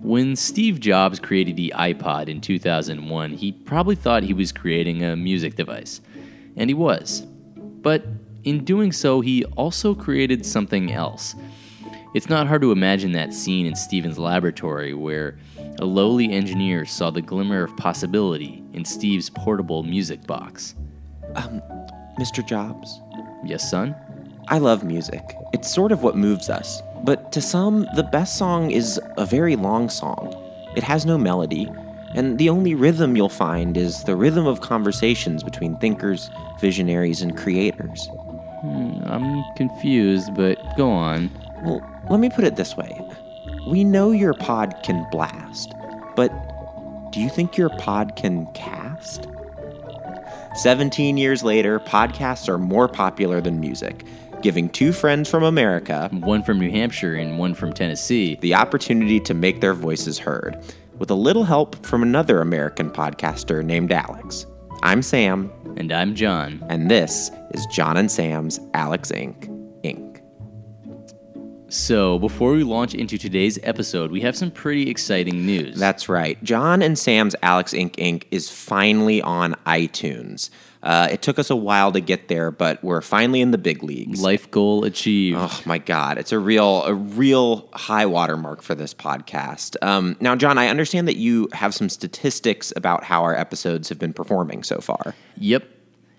When Steve Jobs created the iPod in 2001, he probably thought he was creating a music device. And he was. But in doing so, he also created something else. It's not hard to imagine that scene in Steven's laboratory where a lowly engineer saw the glimmer of possibility in Steve's portable music box. Um, Mr. Jobs, Yes, son? I love music. It's sort of what moves us. But to some, the best song is a very long song. It has no melody, and the only rhythm you'll find is the rhythm of conversations between thinkers, visionaries, and creators. Hmm, I'm confused, but go on. Well, let me put it this way We know your pod can blast, but do you think your pod can cast? 17 years later, podcasts are more popular than music, giving two friends from America One from New Hampshire and one from Tennessee. the opportunity to make their voices heard, with a little help from another American podcaster named Alex. I'm Sam, And I'm John. and this is John and Sam's Alex Inc. Inc. So, before we launch into today's episode, we have some pretty exciting news. That's right. John and Sam's Alex Inc. Inc. is finally on iTunes. Uh, it took us a while to get there, but we're finally in the big leagues. Life goal achieved. Oh my God, it's a real, a real high watermark for this podcast. Um, now, John, I understand that you have some statistics about how our episodes have been performing so far. Yep.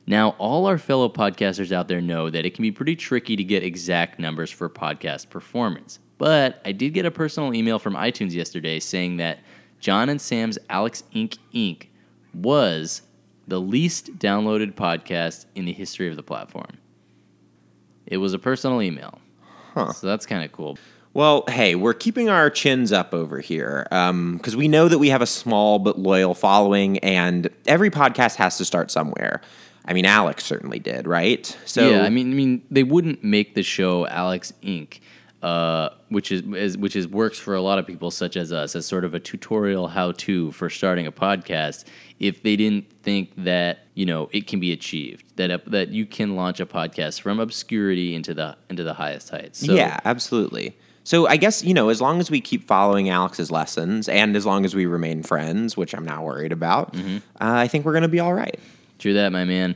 Now, all our fellow podcasters out there know that it can be pretty tricky to get exact numbers for podcast performance. But I did get a personal email from iTunes yesterday saying that John and Sam's Alex Inc. Inc. was the least downloaded podcast in the history of the platform. It was a personal email. So that's kind of cool. Well, hey, we're keeping our chins up over here um, because we know that we have a small but loyal following, and every podcast has to start somewhere. I mean, Alex certainly did, right? So, yeah, I mean, I mean, they wouldn't make the show Alex Inc., uh, which is, is which is works for a lot of people, such as us, as sort of a tutorial how-to for starting a podcast. If they didn't think that you know it can be achieved, that a, that you can launch a podcast from obscurity into the into the highest heights. So, yeah, absolutely. So I guess you know, as long as we keep following Alex's lessons, and as long as we remain friends, which I'm not worried about, Mm-hmm. uh, I think we're going to be all right. True that, my man.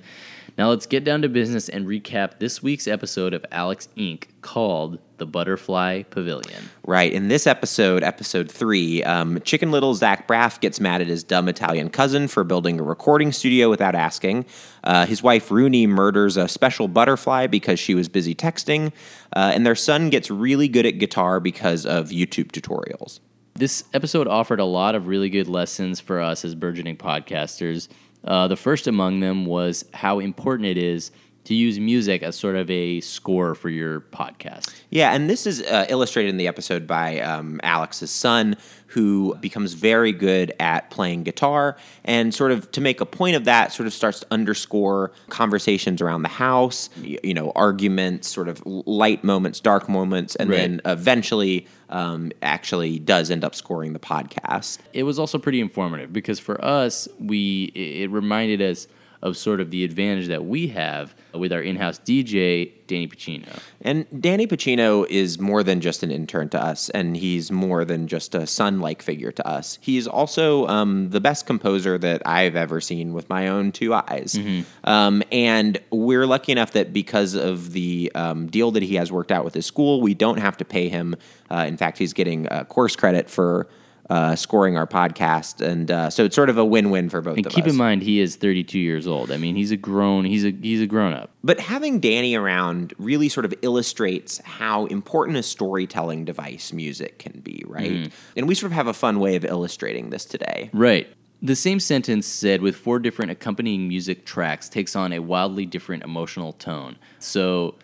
Now let's get down to business and recap this week's episode of Alex Inc. called "The Butterfly Pavilion." Right. In this episode, episode three, um, Chicken Little Zach Braff gets mad at his dumb Italian cousin for building a recording studio without asking. Uh, his wife Rooney murders a special butterfly because she was busy texting. Uh, and their son gets really good at guitar because of YouTube tutorials. This episode offered a lot of really good lessons for us as burgeoning podcasters. Uh, the first among them was how important it is to use music as sort of a score for your podcast. Yeah, and this is uh, illustrated in the episode by um, Alex's son, who becomes very good at playing guitar, and sort of to make a point of that, sort of starts to underscore conversations around the house, you, you know, arguments, sort of light moments, dark moments, and Right. then eventually um, actually does end up scoring the podcast. It was also pretty informative because for us, we it reminded us of sort of the advantage that we have with our in-house DJ, Danny Pacino. And Danny Pacino is more than just an intern to us, and he's more than just a son like figure to us. He's also um, the best composer that I've ever seen with my own two eyes. Um, and we're lucky enough that because of the um, deal that he has worked out with his school, we don't have to pay him. Uh, in fact, he's getting uh, course credit for. Uh, scoring our podcast, and uh, so it's sort of a win-win for both And keep us. in mind, he is 32 years old. I mean, he's a grown he's a he's a grown up. But having Danny around really sort of illustrates how important a storytelling device music can be, right? And we sort of have a fun way of illustrating this today. Right. The same sentence said with four different accompanying music tracks takes on a wildly different emotional tone. So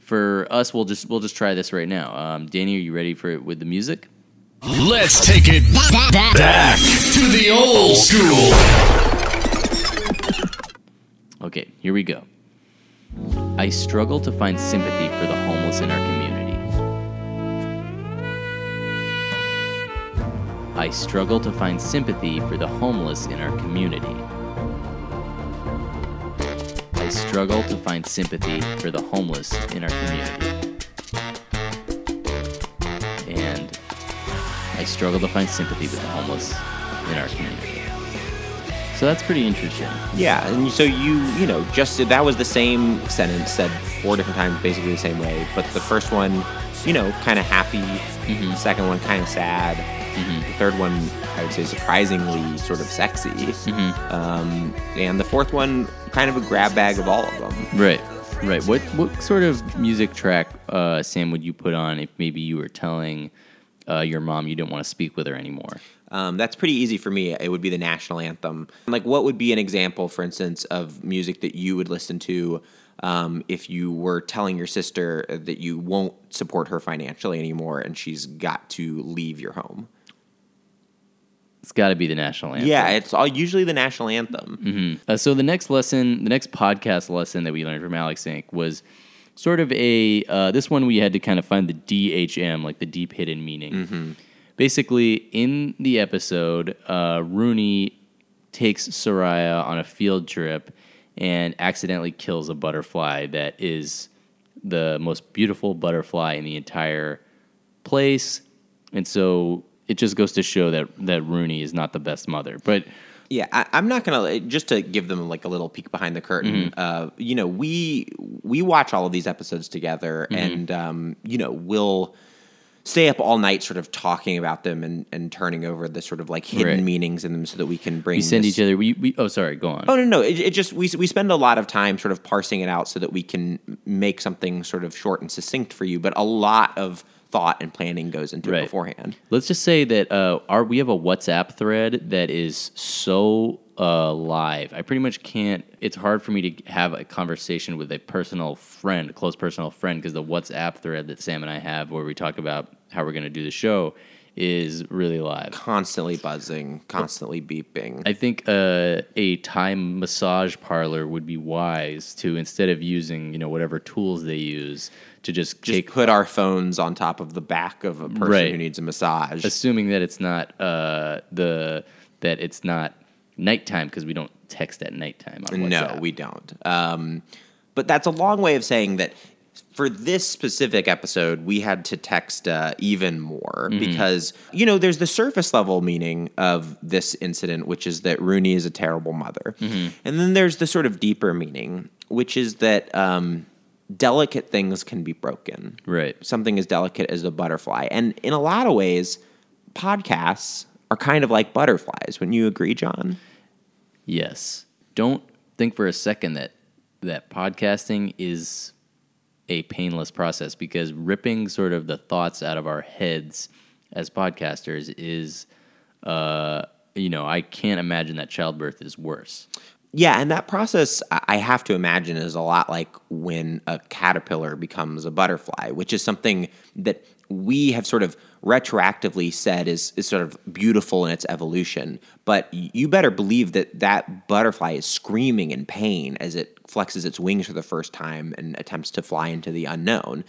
for us, we'll just we'll just try this right now. Um, Danny, are you ready for it with the music? Let's take it back to the old school. Okay, here we go. I struggle to find sympathy for the homeless in our community. I struggle to find sympathy for the homeless in our community. I struggle to find sympathy for the homeless in our community. Struggle to find sympathy with the homeless in our community. So that's pretty interesting. Yeah, and so you, you know, just that was the same sentence said four different times, basically the same way. But the first one, you know, kind of happy. Mm-hmm. The second one, kind of sad. The third one, I would say, surprisingly sort of sexy. Mm-hmm. Um, and the fourth one, kind of a grab bag of all of them. Right, right. What what sort of music track, uh, Sam, would you put on if maybe you were telling uh, your mom you didn't want to speak with her anymore? Um, that's pretty easy for me. It would be the national anthem. Like, what would be an example, for instance, of music that you would listen to um, if you were telling your sister that you won't support her financially anymore and she's got to leave your home? It's got to be the national anthem. Yeah, it's all usually the national anthem. Uh, so the next lesson, the next podcast lesson that we learned from Alex Inc. was sort of a. Uh, this one we had to kind of find the DHM, like the deep hidden meaning. Basically, in the episode, uh, Rooney takes Soraya on a field trip and accidentally kills a butterfly that is the most beautiful butterfly in the entire place, and so it just goes to show that that Rooney is not the best mother, but. Yeah, I, I'm not gonna just to give them like a little peek behind the curtain. Mm-hmm. Uh, you know, we we watch all of these episodes together, Mm-hmm. and um, you know, we'll stay up all night, sort of talking about them and, and turning over the sort of like hidden Right. meanings in them, so that we can bring. We send this- each other. We, we oh sorry, go on. Oh no, no, it, it just we we spend a lot of time sort of parsing it out so that we can make something sort of short and succinct for you. But a lot of thought and planning goes into Right. it beforehand. Let's just say that uh, our we have a WhatsApp thread that is so uh, live. I pretty much can't. It's hard for me to have a conversation with a personal friend, a close personal friend, because the WhatsApp thread that Sam and I have, where we talk about how we're going to do the show, is really live. Constantly buzzing, constantly beeping. I think uh, a time massage parlor would be wise to instead of using you know whatever tools they use to just, just take put our phones on top of the back of a person Right. who needs a massage. assuming that it's not uh, the that it's not nighttime because we don't text at nighttime on No, we don't. Um, but that's a long way of saying that for this specific episode, we had to text uh, even more because, you know, there's the surface level meaning of this incident, which is that Rooney is a terrible mother. And then there's the sort of deeper meaning, which is that um, delicate things can be broken. right. Something as delicate as a butterfly. And in a lot of ways, podcasts are kind of like butterflies. Wouldn't you agree, John? Yes. Don't think for a second that that podcasting is a painless process because ripping sort of the thoughts out of our heads as podcasters is uh you know, I can't imagine that childbirth is worse. Yeah, and that process I have to imagine is a lot like when a caterpillar becomes a butterfly, which is something that we have sort of retroactively said is, is sort of beautiful in its evolution. But you better believe that that butterfly is screaming in pain as it flexes its wings for the first time and attempts to fly into the unknown.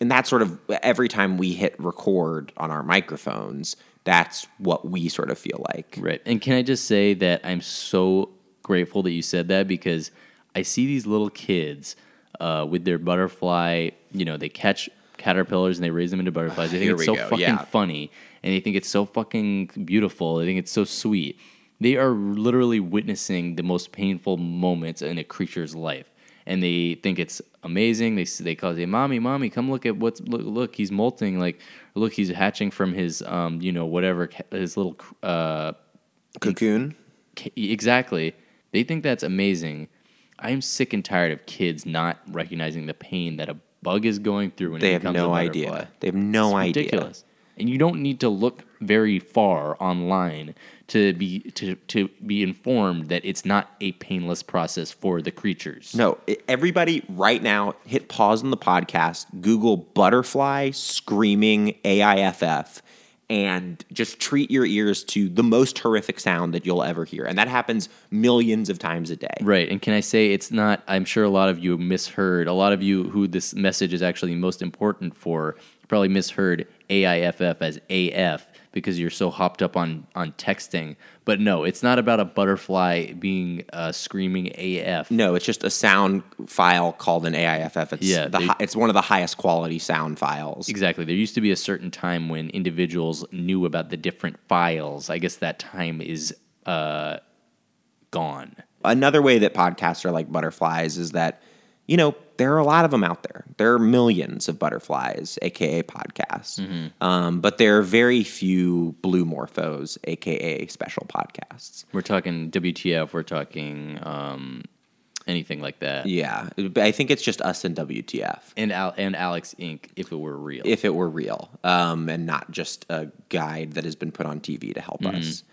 And that's sort of every time we hit record on our microphones, that's what we sort of feel like. Right. And can I just say that I'm so grateful that you said that because I see these little kids uh, with their butterfly, you know, they catch caterpillars and they raise them into butterflies. They think Here it's so go, fucking yeah. funny and they think it's so fucking beautiful. They think it's so sweet. They are literally witnessing the most painful moments in a creature's life. And they think it's amazing. They they call it, "Mommy, mommy, come look at what's look, look he's molting. Like, look, he's hatching from his um, you know, whatever his little uh, Cocoon? Exactly. They think that's amazing. I'm sick and tired of kids not recognizing the pain that a bug is going through when They it have no idea. butterfly. They have no It's idea. ridiculous. And you don't need to look very far online to be to, to be informed that it's not a painless process for the creatures. No, everybody right now hit pause on the podcast, Google butterfly screaming AIFF, and just treat your ears to the most horrific sound that you'll ever hear. And that happens millions of times a day. Right. And can I say it's not, I'm sure a lot of you misheard, a lot of you who this message is actually most important for probably misheard AIFF as AF because you're so hopped up on on texting. But no, it's not about a butterfly being uh, screaming AF. No, it's just a sound file called an AIFF. It's Yeah, the they- hi- it's one of the highest quality sound files. Exactly. There used to be a certain time when individuals knew about the different files. I guess that time is uh, gone. Another way that podcasts are like butterflies is that, you know, there are a lot of them out there. There are millions of butterflies, aka podcasts, Mm-hmm. um, but there are very few blue morphos, aka special podcasts. We're talking WTF. We're talking um, anything like that. Yeah, I think it's just us and WTF. And Al- and Alex Inc. If it were real. if it were real um, and not just a guide that has been put on TV to help us.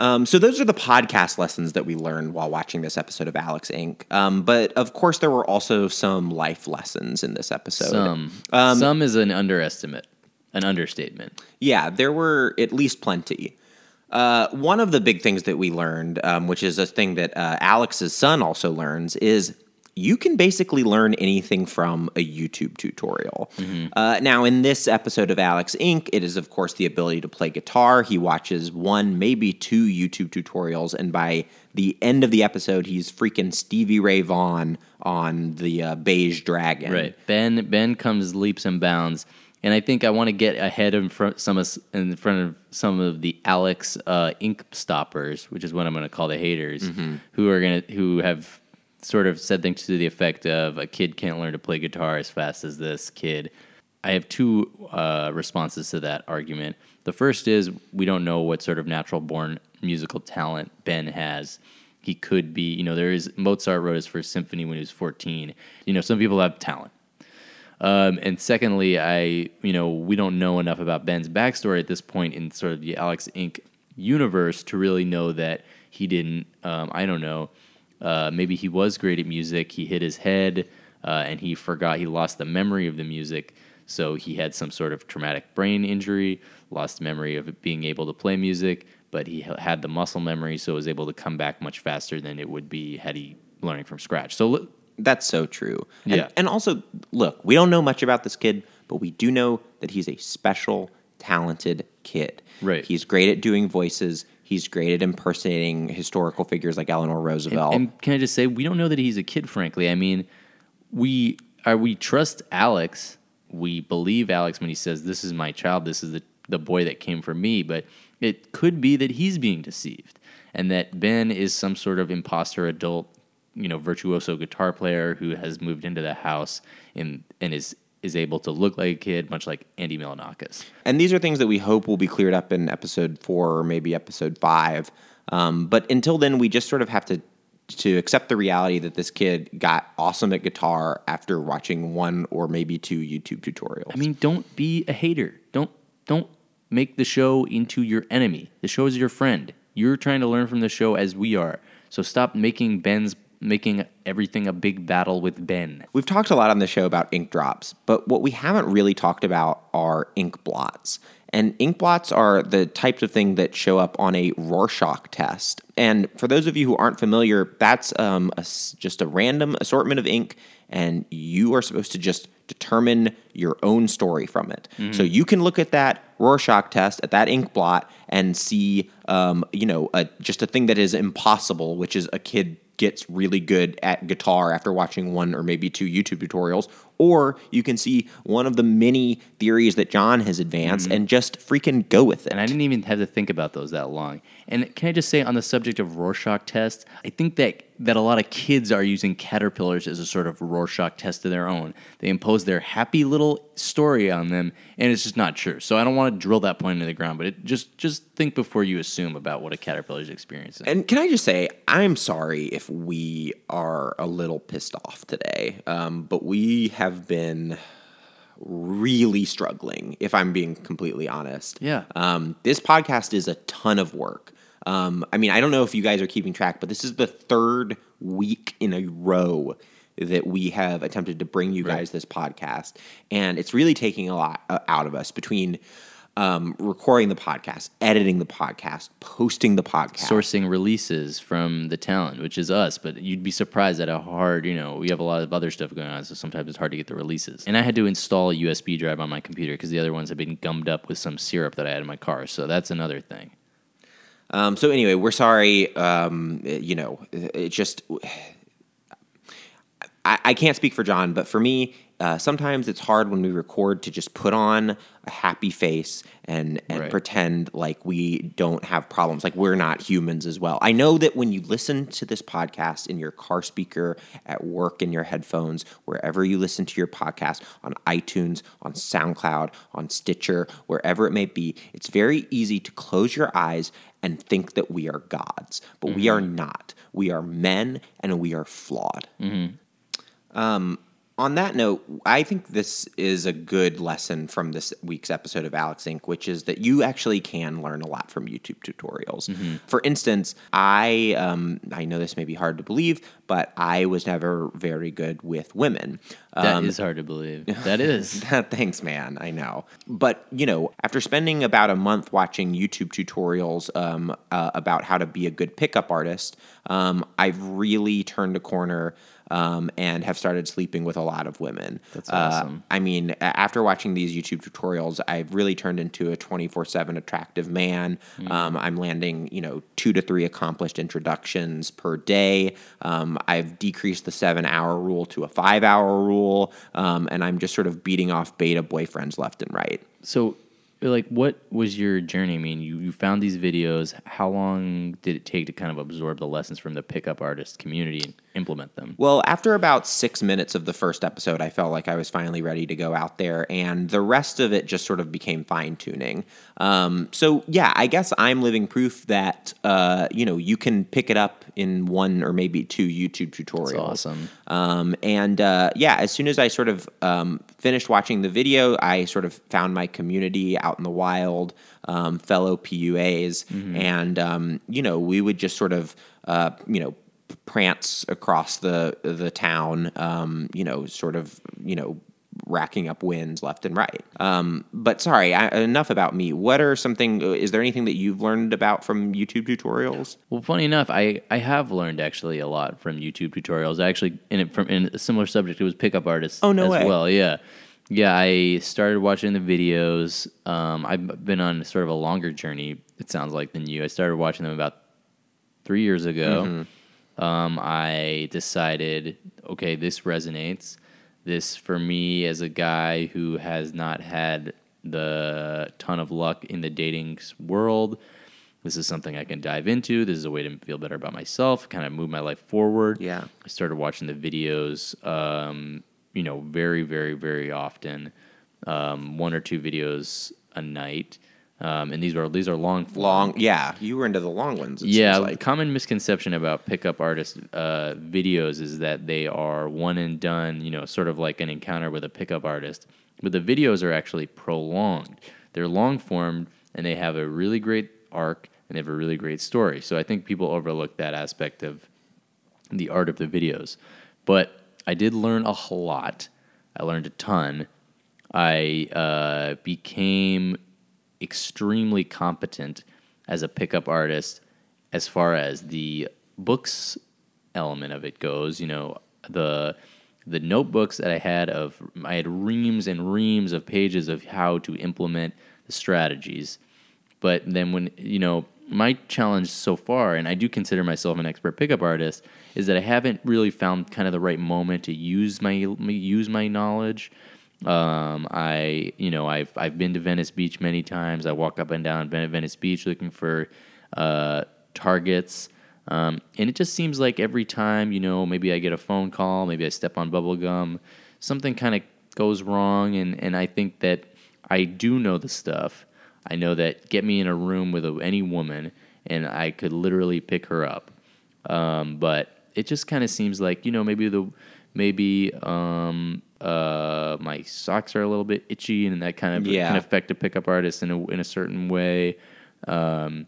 Um, so those are the podcast lessons that we learned while watching this episode of Alex Inc. Um, but of course, there were also some life lessons in this episode. some Um, some is an underestimate, an understatement. Yeah, there were at least plenty. Uh, one of the big things that we learned, um, which is a thing that uh, Alex's son also learns, is you can basically learn anything from a YouTube tutorial. Uh, now, in this episode of Alex Inc., it is, of course, the ability to play guitar. He watches one, maybe two YouTube tutorials, and by the end of the episode, he's freaking Stevie Ray Vaughan on the uh, Beige Dragon. Right. Ben Ben comes leaps and bounds, and I think I want to get ahead in front some of, in front of some of the Alex uh, ink stoppers, which is what I'm going to call the haters, Mm-hmm. who are going to who have sort of said things to the effect of a kid can't learn to play guitar as fast as this kid. I have two uh, responses to that argument. The first is we don't know what sort of natural born musical talent Ben has. He could be, you know, there is Mozart wrote his first symphony when he was 14. You know, some people have talent. Um, and secondly, I, you know, we don't know enough about Ben's backstory at this point in sort of the Alex Inc. universe to really know that he didn't, um, I don't know, uh, maybe he was great at music. He hit his head uh, and he forgot, he lost the memory of the music. So he had some sort of traumatic brain injury, lost memory of being able to play music, but he had the muscle memory, so was able to come back much faster than it would be had he learning from scratch. So look, That's so true. And, Yeah. and also, look, we don't know much about this kid, but we do know that he's a special, talented kid. Right. He's great at doing voices. He's great at impersonating historical figures like Eleanor Roosevelt. And can I just say, we don't know that he's a kid. Frankly, I mean, we are we trust Alex. We believe Alex when he says, "This is my child. This is the the boy that came from me." But it could be that he's being deceived, and that Ben is some sort of imposter adult, you know, virtuoso guitar player who has moved into the house and and is is able to look like a kid, much like Andy Milanakis. And these are things that we hope will be cleared up in episode four or maybe episode five. Um, but until then, we just sort of have to to accept the reality that this kid got awesome at guitar after watching one or maybe two YouTube tutorials. I mean, don't be a hater. Don't don't make the show into your enemy. The show is your friend. You're trying to learn from the show as we are. So stop making Ben's making everything a big battle with Ben. We've talked a lot on the show about ink drops, but what we haven't really talked about are ink blots. And ink blots are the types of thing that show up on a Rorschach test. And for those of you who aren't familiar, that's um, a just a random assortment of ink, and you are supposed to just determine your own story from it. So you can look at that Rorschach test, at that ink blot, and see, um, you know, a, just a thing that is impossible, which is a kid gets really good at guitar after watching one or maybe two YouTube tutorials, or you can see one of the many theories that John has advanced mm-hmm. and just freaking go with it. And I didn't even have to think about those that long. And can I just say on the subject of Rorschach tests, I think that that a lot of kids are using caterpillars as a sort of Rorschach test of their own. They impose their happy little story on them, and it's just not true. So I don't want to drill that point into the ground, but it just just think before you assume about what a caterpillar's experiencing. And can I just say, I'm sorry if we are a little pissed off today, um, but we have been really struggling, if I'm being completely honest. Yeah. Um, this podcast is a ton of work. Um, I mean, I don't know if you guys are keeping track, but this is the third week in a row that we have attempted to bring you guys this podcast, and it's really taking a lot uh, out of us between um, recording the podcast, editing the podcast, posting the podcast. sourcing releases from the talent, which is us. But you'd be surprised at how hard, you know, we have a lot of other stuff going on, so sometimes it's hard to get the releases. And I had to install a USB drive on my computer because the other ones had been gummed up with some syrup that I had in my car. So that's another thing. Um, so anyway, we're sorry. Um, you know, it just I, I can't speak for John, but for me, uh, sometimes it's hard when we record to just put on a happy face and and Right. pretend like we don't have problems, like we're not humans as well. I know that when you listen to this podcast in your car speaker, at work, in your headphones, wherever you listen to your podcast, on iTunes, on SoundCloud, on Stitcher, wherever it may be, it's very easy to close your eyes and think that we are gods, but we are not. We are men and we are flawed. Um, on that note, I think this is a good lesson from this week's episode of Alex Inc., which is that you actually can learn a lot from YouTube tutorials. For instance, I um, I know this may be hard to believe, but I was never very good with women. That is hard to believe. That is. Thanks, man. I know. But, you know, after spending about a month watching YouTube tutorials um, uh, about how to be a good pickup artist, um, I've really turned a corner um, and have started sleeping with a lot of women. That's Uh, awesome. I mean, after watching these YouTube tutorials, I've really turned into a 24 7 attractive man. Mm. Um, I'm landing, you know, two to three accomplished introductions per day. Um, I've decreased the seven hour rule to a five hour rule. Um, and I'm just sort of beating off beta boyfriends left and right. So, like, what was your journey? I mean, you, you found these videos. How long did it take to kind of absorb the lessons from the pickup artist community and implement them? Well, after about six minutes of the first episode, I felt like I was finally ready to go out there, and the rest of it just sort of became fine tuning. Um, so, yeah, I guess I'm living proof that uh, you know you can pick it up in one or maybe two YouTube tutorials. awesome. Um, and uh, yeah, as soon as I sort of um, finished watching the video, I sort of found my community out in the wild, um, fellow PUAs, and um, you know we would just sort of uh, you know prance across the the town, um, you know, sort of you know racking up wins left and right. Um, but sorry, I, enough about me. What are something? Is there anything that you've learned about from YouTube tutorials? Well, funny enough, I, I have learned actually a lot from YouTube tutorials. I actually in it from in a similar subject, it was pickup artists. Oh, no as way. well. Yeah, yeah. I started watching the videos. Um, I've been on sort of a longer journey. It sounds like than you. I started watching them about three years ago. Mm-hmm. Um, I decided, okay, this resonates. This for me as a guy who has not had the ton of luck in the dating world. This is something I can dive into. This is a way to feel better about myself, kind of move my life forward. Yeah. I started watching the videos, um, you know, very, very, very often, um, one or two videos a night. Um, and these are these are long form. Long, yeah, you were into the long ones. Yeah, like. common misconception about pickup artist uh, videos is that they are one and done, you know, sort of like an encounter with a pickup artist. But the videos are actually prolonged. They're long form and they have a really great arc and they have a really great story. So I think people overlook that aspect of the art of the videos. But I did learn a whole lot. I learned a ton. I uh, became extremely competent as a pickup artist as far as the books element of it goes. You know, the the notebooks that I had of I had reams and reams of pages of how to implement the strategies. But then when you know my challenge so far, and I do consider myself an expert pickup artist, is that I haven't really found kind of the right moment to use my use my knowledge. Um, I you know I've I've been to Venice Beach many times. I walk up and down Venice Beach looking for uh, targets. Um, and it just seems like every time, you know, maybe I get a phone call, maybe I step on bubble gum, something kind of goes wrong. And, and I think that I do know the stuff. I know that get me in a room with a, any woman and I could literally pick her up. Um, but it just kind of seems like, you know, maybe the, maybe, um, uh, my socks are a little bit itchy and that kind of Yeah. can affect a pickup artist in a, in a certain way. Um,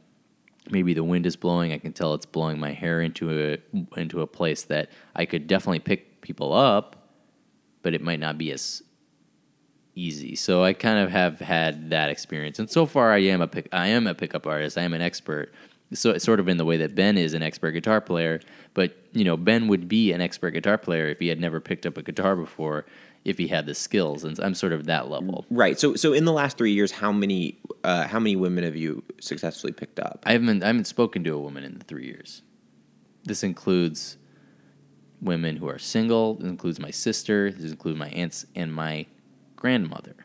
maybe the wind is blowing. I can tell it's blowing my hair into a into a place that I could definitely pick people up, but it might not be as easy. So I kind of have had that experience, and so far I am a pick, I am a pickup artist. I am an expert. So it's sort of in the way that Ben is an expert guitar player, but you know Ben would be an expert guitar player if he had never picked up a guitar before, if he had the skills, and I'm sort of that level. Right. So so in the last three years, how many uh, how many women have you successfully picked up? I haven't I haven't spoken to a woman in the three years. This includes women who are single. This includes my sister. This includes my aunts and my grandmother.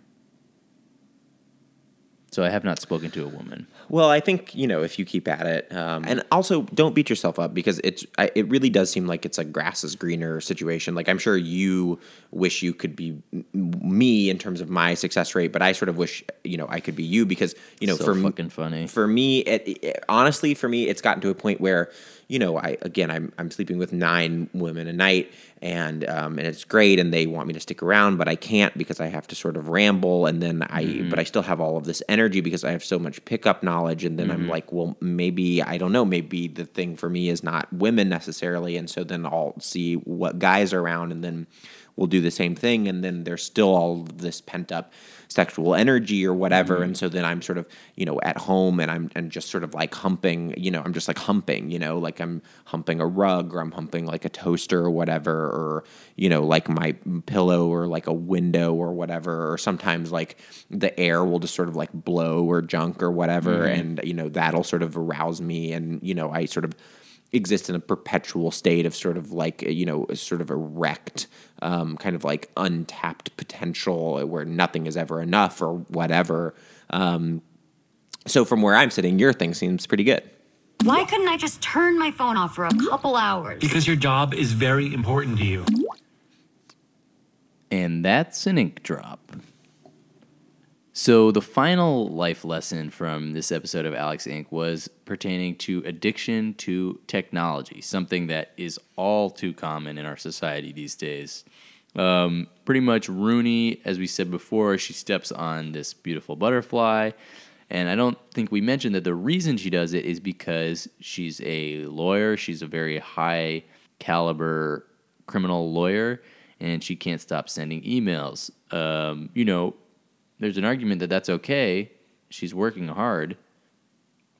So I have not spoken to a woman. Well, I think you know if you keep at it, um, and also don't beat yourself up because it's I, it really does seem like it's a grass is greener situation. Like I'm sure you wish you could be me in terms of my success rate, but I sort of wish you know I could be you because you know So for fucking funny. for me, it, it- honestly, for me, it's gotten to a point where, you know, I again, I'm I'm sleeping with nine women a night, and um, and it's great, and they want me to stick around, but I can't because I have to sort of ramble, and then I, but I still have all of this energy because I have so much pickup knowledge, and then I'm like, well, maybe I don't know, maybe the thing for me is not women necessarily, and so then I'll see what guys are around, and then we'll do the same thing, and then there's still all this pent up sexual energy or whatever. And mm-hmm. so then i'm sort of you know at home and i'm and just sort of like humping you know i'm just like humping you know like i'm humping a rug or i'm humping like a toaster or whatever or you know like my pillow or like a window or whatever or sometimes like the air will just sort of like blow or junk or whatever. Mm-hmm. And you know that'll sort of arouse me and you know i sort of exist in a perpetual state of sort of like you know sort of erect um, kind of like untapped potential where nothing is ever enough or whatever um, so from where i'm sitting your thing seems pretty good Why couldn't I just turn my phone off for a couple hours? Because your job is very important to you. And that's an ink drop. So, the final life lesson from this episode of Alex Inc. was pertaining to addiction to technology, something that is all too common in our society these days. Um, pretty much, Rooney, as we said before, she steps on this beautiful butterfly. And I don't think we mentioned that the reason she does it is because she's a lawyer. She's a very high caliber criminal lawyer, and she can't stop sending emails. Um, you know, there's an argument that that's okay. She's working hard.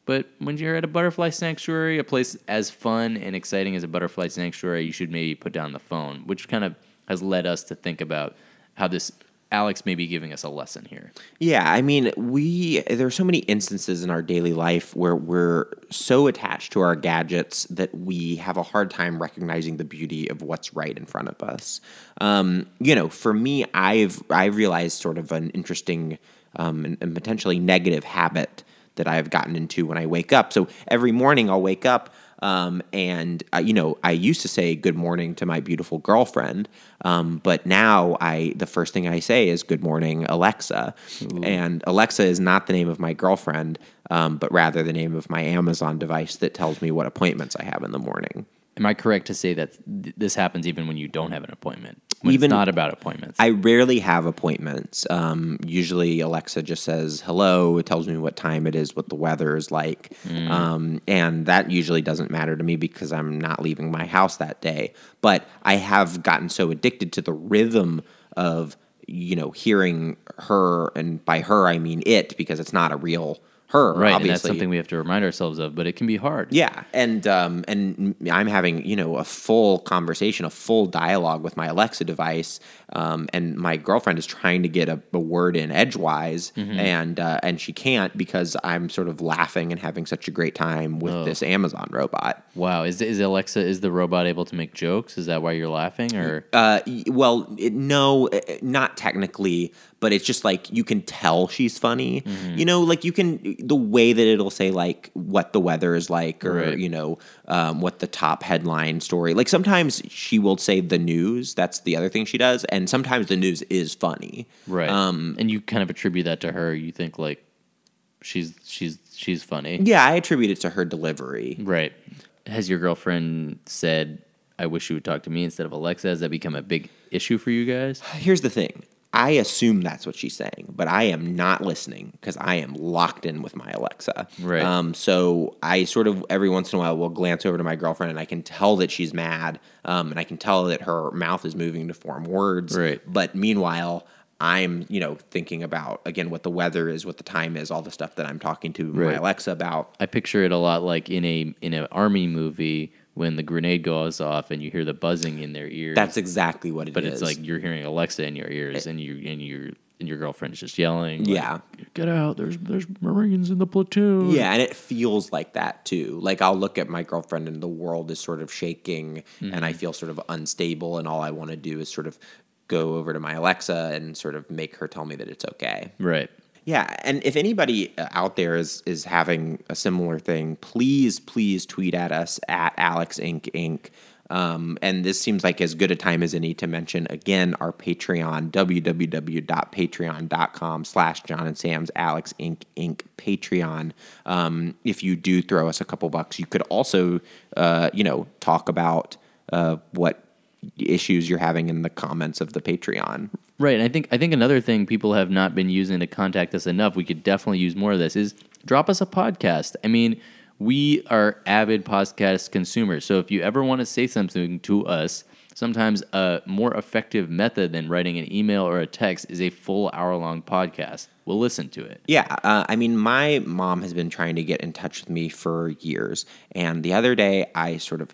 But when you're at a butterfly sanctuary, a place as fun and exciting as a butterfly sanctuary, you should maybe put down the phone, which kind of has led us to think about how this Alex may be giving us a lesson here. Yeah, I mean, we there are so many instances in our daily life where we're so attached to our gadgets that we have a hard time recognizing the beauty of what's right in front of us. Um, you know, for me, I've I realized sort of an interesting um, and, and potentially negative habit that I've gotten into when I wake up. So every morning I'll wake up. Um, and uh, you know, I used to say good morning to my beautiful girlfriend, um, but now I the first thing I say is good morning, Alexa. And Alexa is not the name of my girlfriend, um, but rather the name of my Amazon device that tells me what appointments I have in the morning. Am I correct to say that th- this happens even when you don't have an appointment? When Even- it's not about appointments. I rarely have appointments. Um, usually, Alexa just says hello. It tells me what time it is, what the weather is like, um, and that usually doesn't matter to me because I'm not leaving my house that day. But I have gotten so addicted to the rhythm of you know hearing her, and by her I mean it because it's not a real her. right, and that's something we have to remind ourselves of, but it can be hard. Yeah, and um, and I'm having you know a full conversation, a full dialogue with my Alexa device, um, and my girlfriend is trying to get a, a word in edgewise, Mm-hmm. and uh, and she can't because I'm sort of laughing and having such a great time with this Amazon robot. Wow, is is Alexa is the robot able to make jokes? Is that why you're laughing, or Uh, well, it, no, uh, not technically, but it's just like you can tell she's funny. Mm-hmm. You know, like you can the way that it'll say like what the weather is like, or Right. you know um, what the top headline story. Like sometimes she will say the news. That's the other thing she does, and sometimes the news is funny. right? Um, and you kind of attribute that to her. You think like she's she's she's funny, yeah, I attribute it to her delivery. right? Has your girlfriend said, "I wish you would talk to me instead of Alexa"? Has that become a big issue for you guys? Here's the thing. I assume that's what she's saying, but I am not listening because I am locked in with my Alexa. Right. Um, so I sort of every once in a while will glance over to my girlfriend and I can tell that she's mad, um, and I can tell that her mouth is moving to form words. Right. But meanwhile, I'm, you know, thinking about again what the weather is, what the time is, all the stuff that I'm talking to Right. my Alexa about. I picture it a lot like in a in an army movie when the grenade goes off and you hear the buzzing in their ears. That's exactly what it is. but it's like you're hearing Alexa in your ears, and you and your and your girlfriend's just yelling. like, Yeah. get out! There's there's Marines in the platoon. Yeah, and it feels like that too. Like I'll look at my girlfriend and the world is sort of shaking and I mm-hmm. feel sort of unstable and all I want to do is sort of go over to my Alexa and sort of make her tell me that it's okay. right. Yeah, and if anybody uh, out there is is having a similar thing, please please tweet at us at Alex Inc. Inc. Um, and this seems like as good a time as any to mention again our Patreon www.patreon.com slash John and Sam's Alex Inc. Inc. Patreon. Um, if you do throw us a couple bucks, you could also uh, you know talk about uh, what issues you're having in the comments of the Patreon. Right. And I think I think another thing people have not been using to contact us enough, we could definitely use more of this, is drop us a podcast. I mean, we are avid podcast consumers. So if you ever want to say something to us, sometimes a more effective method than writing an email or a text is a full hour long podcast. We'll listen to it. Yeah, uh, I mean, my mom has been trying to get in touch with me for years, and the other day I sort of,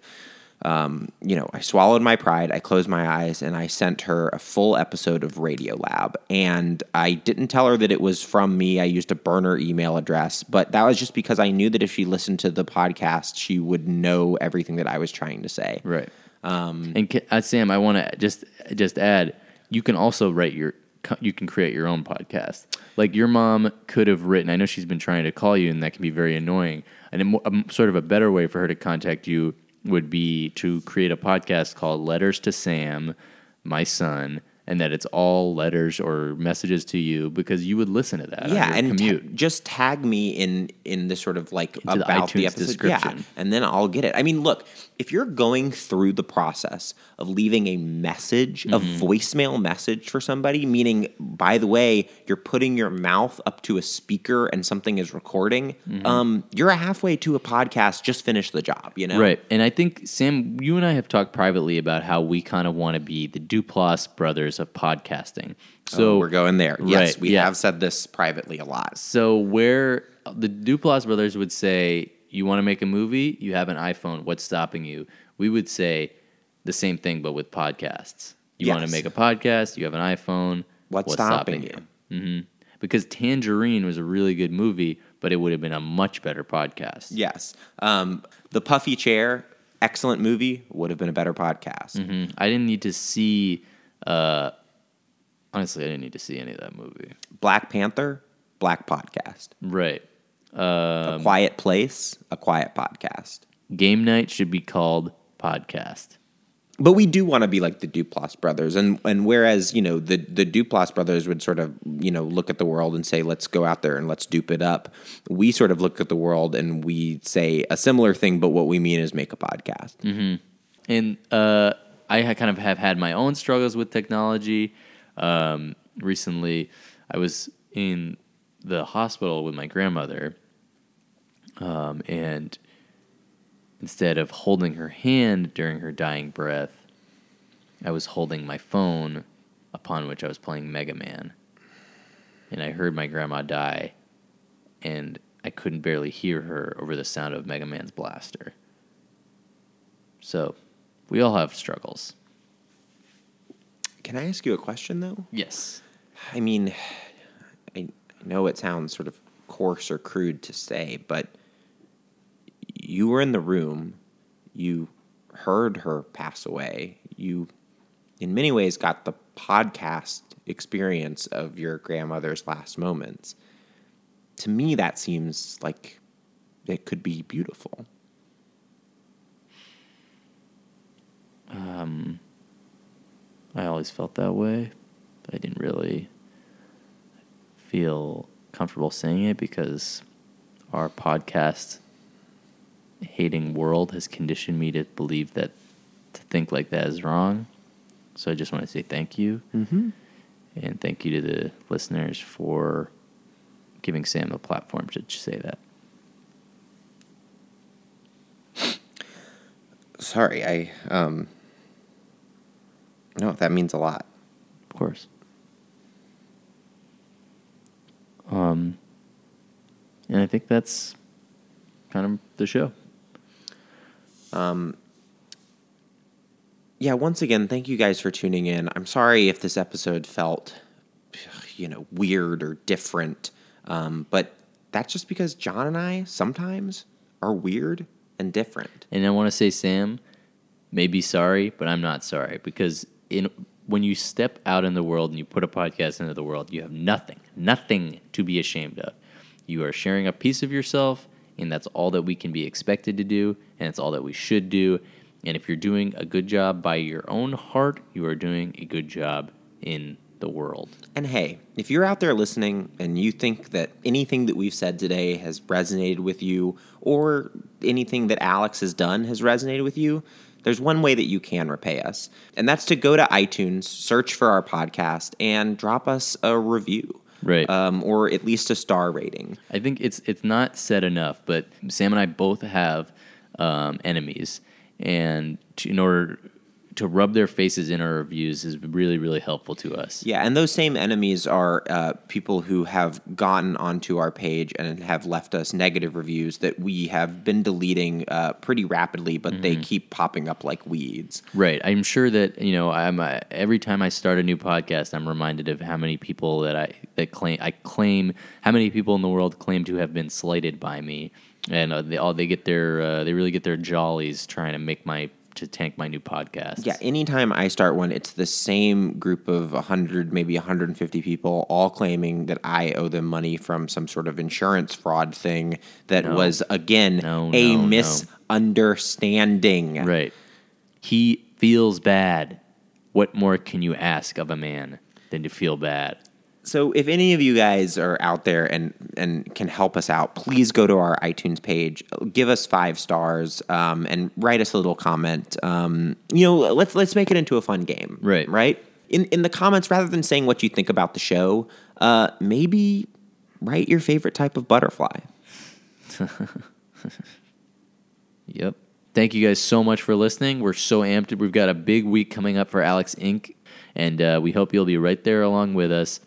um, you know, I swallowed my pride, I closed my eyes, and I sent her a full episode of Radio Lab, and I didn't tell her that it was from me. I used a burner email address, but that was just because I knew that if she listened to the podcast, she would know everything that I was trying to say. Right. Um, and uh, Sam, I want to just just add, you can also write your you can create your own podcast. Like your mom could have written. I know she's been trying to call you, and that can be very annoying. And a, a sort of a better way for her to contact you would be to create a podcast called "Letters to Sam, My Son." And that it's all letters or messages to you because you would listen to that. yeah, and ta- just tag me in in the sort of like the about the, iTunes episode, description. yeah, and then I'll get it. I mean, look, if you're going through the process of leaving a message, a Mm-hmm. voicemail message for somebody, meaning by the way, you're putting your mouth up to a speaker and something is recording, Mm-hmm. um, you're halfway to a podcast. Just finish the job, you know? Right. And I think, Sam, you and I have talked privately about how we kind of want to be the Duplass brothers of podcasting. So So we're going there. Yes, we yeah. have said this privately a lot. So where the Duplass brothers would say, you want to make a movie, you have an iPhone, what's stopping you? We would say the same thing, but with podcasts. You want to make a podcast, you have an iPhone, What's stopping you? hmm Because Tangerine was a really good movie, but it would have been a much better podcast. Yes. Um, the Puffy Chair, excellent movie, would have been a better podcast. Mhm. I didn't need to see. Uh, honestly, I didn't need to see any of that movie. Black Panther, Black Podcast. Right. a Um, Quiet Place, a Quiet Podcast. Game night should be called podcast. But we do want to be like the Duplass brothers, and and whereas you know the the Duplass brothers would sort of you know look at the world and say let's go out there and let's dupe it up, we sort of look at the world and we say a similar thing, but what we mean is make a podcast. And uh, I kind of have had my own struggles with technology. Um, recently, I was in the hospital with my grandmother, um, and instead of holding her hand during her dying breath, I was holding my phone, upon which I was playing Mega Man. And I heard my grandma die, and I couldn't barely hear her over the sound of Mega Man's blaster. So, we all have struggles. Can I ask you a question though? Yes. I mean, I know it sounds sort of coarse or crude to say, but you were in the room, you heard her pass away, you, in many ways, got the podcast experience of your grandmother's last moments. To me, that seems like it could be beautiful. I always felt that way, but I didn't really feel comfortable saying it because our podcast hating world has conditioned me to believe that to think like that is wrong. So I just want to say thank you. Mm-hmm. And thank you to the listeners for giving Sam the platform to say that. Sorry, I, um, no, that means a lot. Of course. Um, and I think that's kind of the show. yeah, once again, thank you guys for tuning in. I'm sorry if this episode felt, you know, weird or different, um, but that's just because John and I sometimes are weird and different. And I want to say, Sam, maybe sorry, but I'm not sorry because in when you step out in the world and you put a podcast into the world, you have nothing, nothing to be ashamed of. You are sharing a piece of yourself, and that's all that we can be expected to do, and it's all that we should do. And if you're doing a good job by your own heart, you are doing a good job in the world. And hey, if you're out there listening and you think that anything that we've said today has resonated with you, or anything that Alex has done has resonated with you, there's one way that you can repay us, and that's to go to iTunes, search for our podcast, and drop us a review. Right. Um, or at least a star rating. I think it's it's not said enough, but Sam and I both have um, enemies, and in order to rub their faces in our reviews is really really helpful to us. Yeah, and those same enemies are uh, people who have gotten onto our page and have left us negative reviews that we have been deleting uh, pretty rapidly, but they keep popping up like weeds. Right. I'm sure that you know. I'm uh, every time I start a new podcast, I'm reminded of how many people that I that claim I claim how many people in the world claim to have been slighted by me, and uh, they all they get their uh, they really get their jollies trying to make my to tank my new podcast. Yeah, anytime I start one, it's the same group of 100, maybe 150 people, all claiming that I owe them money from some sort of insurance fraud thing that No. was, again, No, a no, misunderstanding. Right. He feels bad. What more can you ask of a man than to feel bad? So if any of you guys are out there and and can help us out, please go to our iTunes page, give us five stars, um, and write us a little comment. Um, you know, let's let's make it into a fun game, Right. Right. In in the comments, rather than saying what you think about the show, uh, maybe write your favorite type of butterfly. Yep. Thank you guys so much for listening. We're so amped. We've got a big week coming up for Alex Inc. And uh, we hope you'll be right there along with us,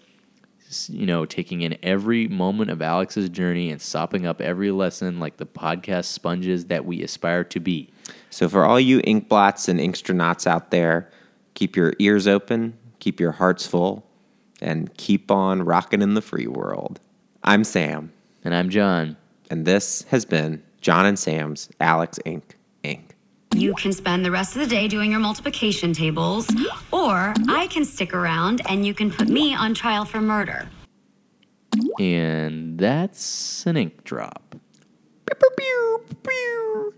you know, taking in every moment of Alex's journey and sopping up every lesson like the podcast sponges that we aspire to be. So for all you ink blots and inkstronauts out there, keep your ears open, keep your hearts full, and keep on rocking in the free world. I'm Sam. And I'm Jon. And this has been Jon and Sam's Alex Inc. Inc. You can spend the rest of the day doing your multiplication tables, or I can stick around and you can put me on trial for murder. And that's an ink drop. Pew, pew, pew, pew.